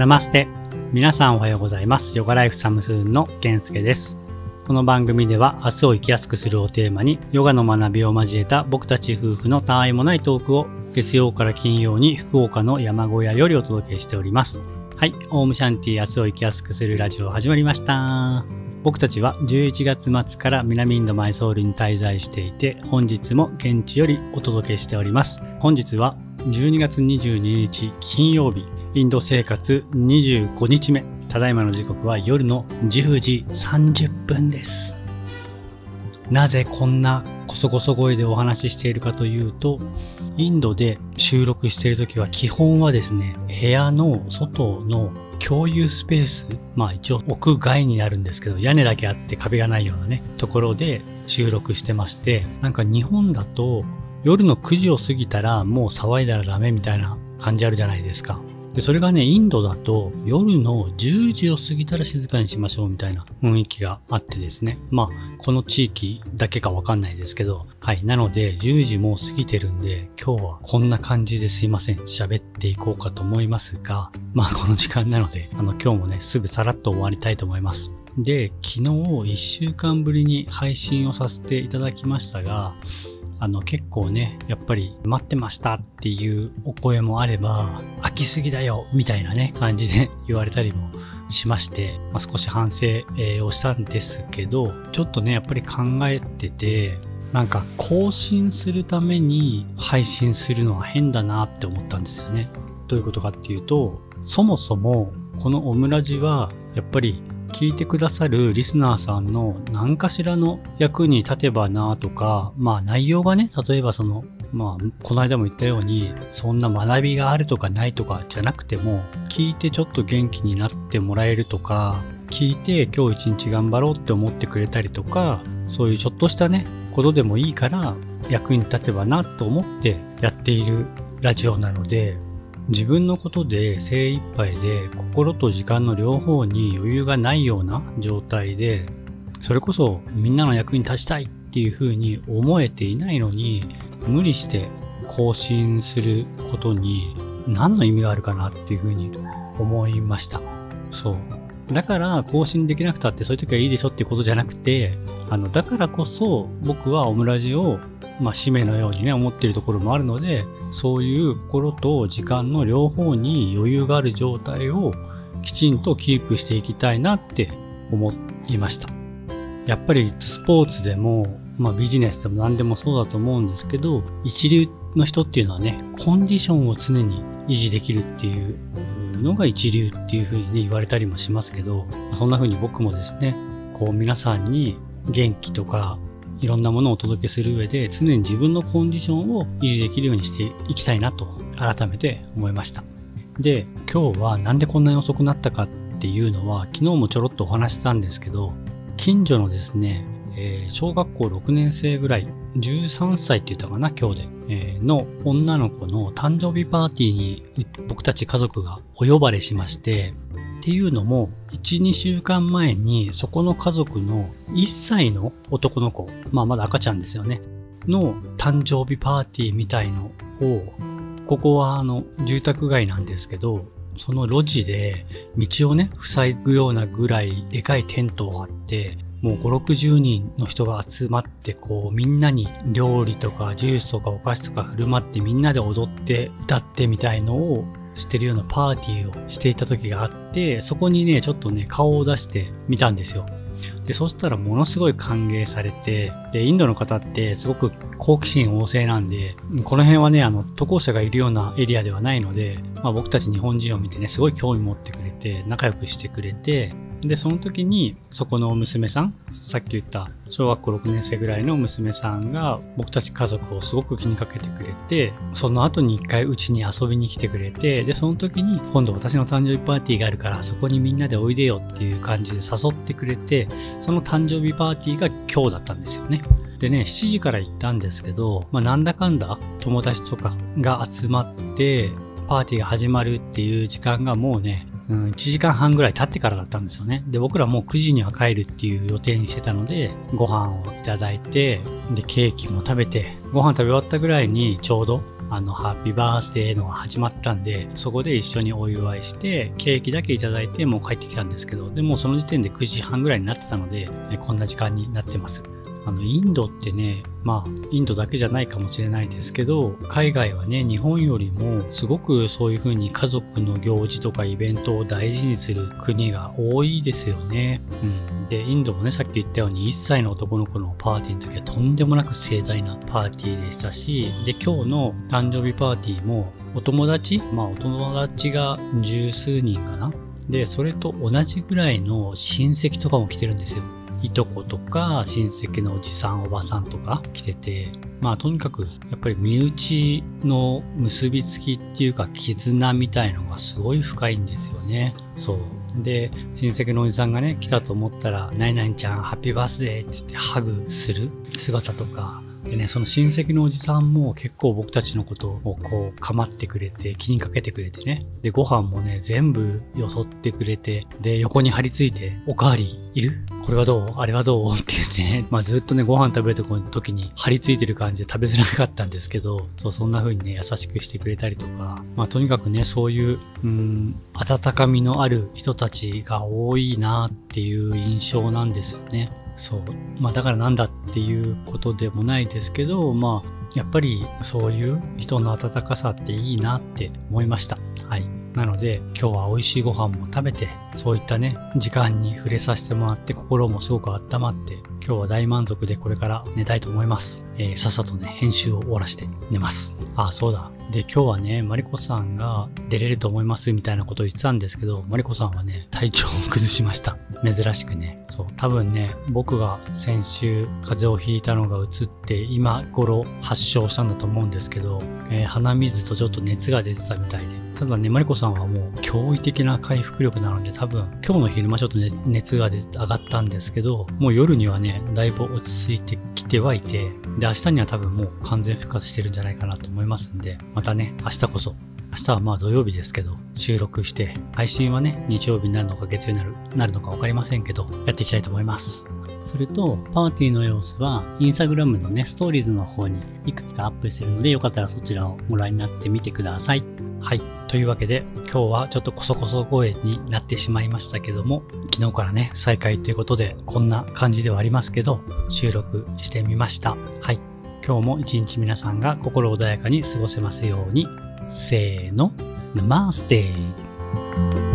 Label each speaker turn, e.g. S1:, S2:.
S1: ナマステ。皆さんおはようございます。ヨガライフサムスーンの健介です。この番組では明日を生きやすくするをテーマにヨガの学びを交えた僕たち夫婦の他愛もないトークを月曜から金曜に福岡の山小屋よりお届けしております。はい、オームシャンティ明日を生きやすくするラジオ始まりました。僕たちは11月末から南インドマイソールに滞在していて本日も現地よりお届けしております。本日は12月22日金曜日インド生活25日目。ただいまの時刻は夜の10時30分です。なぜこんなこそこそ声でお話ししているかというとインドで収録している時は基本はですね部屋の外の共有スペースまあ一応屋外になるんですけど屋根だけあって壁がないようなねところで収録してましてなんか日本だと夜の9時を過ぎたらもう騒いだらダメみたいな感じあるじゃないですか。で、それがね、インドだと夜の10時を過ぎたら静かにしましょうみたいな雰囲気があってですね。まあ、この地域だけかわかんないですけど、はい。なので、10時もう過ぎてるんで、今日はこんな感じですいません。喋っていこうかと思いますが、まあ、この時間なので、あの、今日もね、すぐさらっと終わりたいと思います。で、昨日1週間ぶりに配信をさせていただきましたが、あの結構ね、やっぱり待ってましたっていうお声もあれば、飽きすぎだよみたいなね、感じで 言われたりもしまして、まあ、少し反省、をしたんですけど、ちょっとね、やっぱり考えてて、なんか更新するために配信するのは変だなって思ったんですよね。どういうことかっていうと、そもそもこのオムラジはやっぱり聞いてくださるリスナーさんの何かしらの役に立てばなとか、まあ内容がね、例えばその、まあこの間も言ったように、そんな学びがあるとかないとかじゃなくても、聞いてちょっと元気になってもらえるとか、聞いて今日一日頑張ろうって思ってくれたりとか、そういうちょっとしたね、ことでもいいから役に立てばなと思ってやっているラジオなので、自分のことで精一杯で心と時間の両方に余裕がないような状態でそれこそみんなの役に立ちたいっていうふうに思えていないのに無理して更新することに何の意味があるかなっていうふうに思いました。そう。だから更新できなくたってそういう時はいいでしょっていうことじゃなくてあのだからこそ僕はオムラジをまあ、使命のようにね思っているところもあるのでそういう心と時間の両方に余裕がある状態をきちんとキープしていきたいなって思いました。やっぱりスポーツでも、まあ、ビジネスでも何でもそうだと思うんですけど一流の人っていうのはねコンディションを常に維持できるっていうのが一流っていうふうにね言われたりもしますけどそんな風に僕もですねこう皆さんに元気とかいろんなものをお届けする上で常に自分のコンディションを維持できるようにしていきたいなと改めて思いました。で、今日はなんでこんなに遅くなったかっていうのは昨日もちょろっとお話ししたんですけど近所のですね、えー小学校6年生ぐらい13歳って言ったかな今日で、えーの女の子の誕生日パーティーに僕たち家族がお呼ばれしましてっていうのも、1、2週間前に、そこの家族の1歳の男の子、まあまだ赤ちゃんですよね、の誕生日パーティーみたいのを、ここはあの、住宅街なんですけど、その路地で道をね、塞ぐようなぐらいでかいテントがあって、もう5、60人の人が集まって、こう、みんなに料理とかジュースとかお菓子とか振る舞ってみんなで踊って歌ってみたいのをしてるようなパーティーをしていた時があって、そこにね、ちょっとね、顔を出してみたんですよ。で、そしたらものすごい歓迎されて、で、インドの方ってすごく好奇心旺盛なんで、この辺はね、あの、渡航者がいるようなエリアではないので、まあ僕たち日本人を見てね、すごい興味持ってくれて、仲良くしてくれて、で、その時に、そこの娘さん、さっき言った小学校6年生ぐらいの娘さんが、僕たち家族をすごく気にかけてくれて、その後に一回うちに遊びに来てくれて、で、その時に、今度私の誕生日パーティーがあるから、そこにみんなでおいでよっていう感じで誘ってくれて、その誕生日パーティーが今日だったんですよね。でね、7時から行ったんですけど、まあなんだかんだ友達とかが集まって、パーティーが始まるっていう時間がもうね、うん、1時間半ぐらい経ってからだったんですよね。で、僕らもう9時には帰るっていう予定にしてたので、ご飯をいただいて、で、ケーキも食べて、ご飯食べ終わったぐらいにちょうど、あの、ハッピーバースデーのが始まったんで、そこで一緒にお祝いして、ケーキだけいただいて、もう帰ってきたんですけど、でもその時点で9時半ぐらいになってたので、こんな時間になってます。あの、インドってね、まあ、インドだけじゃないかもしれないですけど、海外はね、日本よりもすごくそういう風に家族の行事とかイベントを大事にする国が多いですよね。うん。で、インドもね、さっき言ったように1歳の男の子のパーティーの時はとんでもなく盛大なパーティーでしたし、で、今日の誕生日パーティーもお友達まあ、お友達が十数人かなで、それと同じぐらいの親戚とかも来てるんですよ。いとことか親戚のおじさんおばさんとか来ててまあとにかくやっぱり身内の結びつきっていうか絆みたいのがすごい深いんですよねそうで親戚のおじさんがね来たと思ったら「何々ちゃんハッピーバースデー」って言ってハグする姿とかでね、その親戚のおじさんも結構僕たちのことをこう構ってくれて、気にかけてくれてね。で、ご飯もね、全部よそってくれて、で、横に張り付いて、おかわりいる？これはどう？あれはどう？って言ってね、まあずっとね、ご飯食べると時に張り付いてる感じで食べづらかったんですけど、そう、そんな風にね、優しくしてくれたりとか、まあとにかくね、そういう、うん、温かみのある人たちが多いなっていう印象なんですよね。そう。まあだからなんだっていうことでもないですけど、まあやっぱりそういう人の温かさっていいなって思いました。はい。なので今日は美味しいご飯も食べて、そういったね、時間に触れさせてもらって心もすごく温まって、今日は大満足でこれから寝たいと思います。えー、さっさとね、編集を終わらして寝ます。あ、そうだ。で、今日はね、マリコさんが出れると思いますみたいなことを言ってたんですけど、マリコさんはね、体調を崩しました。珍しくね。そう、多分ね、僕が先週風邪をひいたのが移って、今頃発症したんだと思うんですけど、えー、鼻水とちょっと熱が出てたみたいで、ただね、マリコさんはもう驚異的な回復力なので、多分今日の昼間ちょっと、ね、熱が上がったんですけど、もう夜にはね、だいぶ落ち着いてきてはいて、で、明日には多分もう完全復活してるんじゃないかなと思いますんで、またね、明日こそ明日はまあ土曜日ですけど、収録して、配信はね、日曜日になるのか月曜になるなるのか分かりませんけど、やっていきたいと思います。それと、パーティーの様子は、インスタグラムのね、ストーリーズの方にいくつかアップしてるので、よかったらそちらをご覧になってみてください。はい。というわけで、今日はちょっとこそこそ声になってしまいましたけども、昨日からね、再開ということで、こんな感じではありますけど、収録してみました。はい。今日も一日皆さんが心穏やかに過ごせますように、せーの、ナマステイ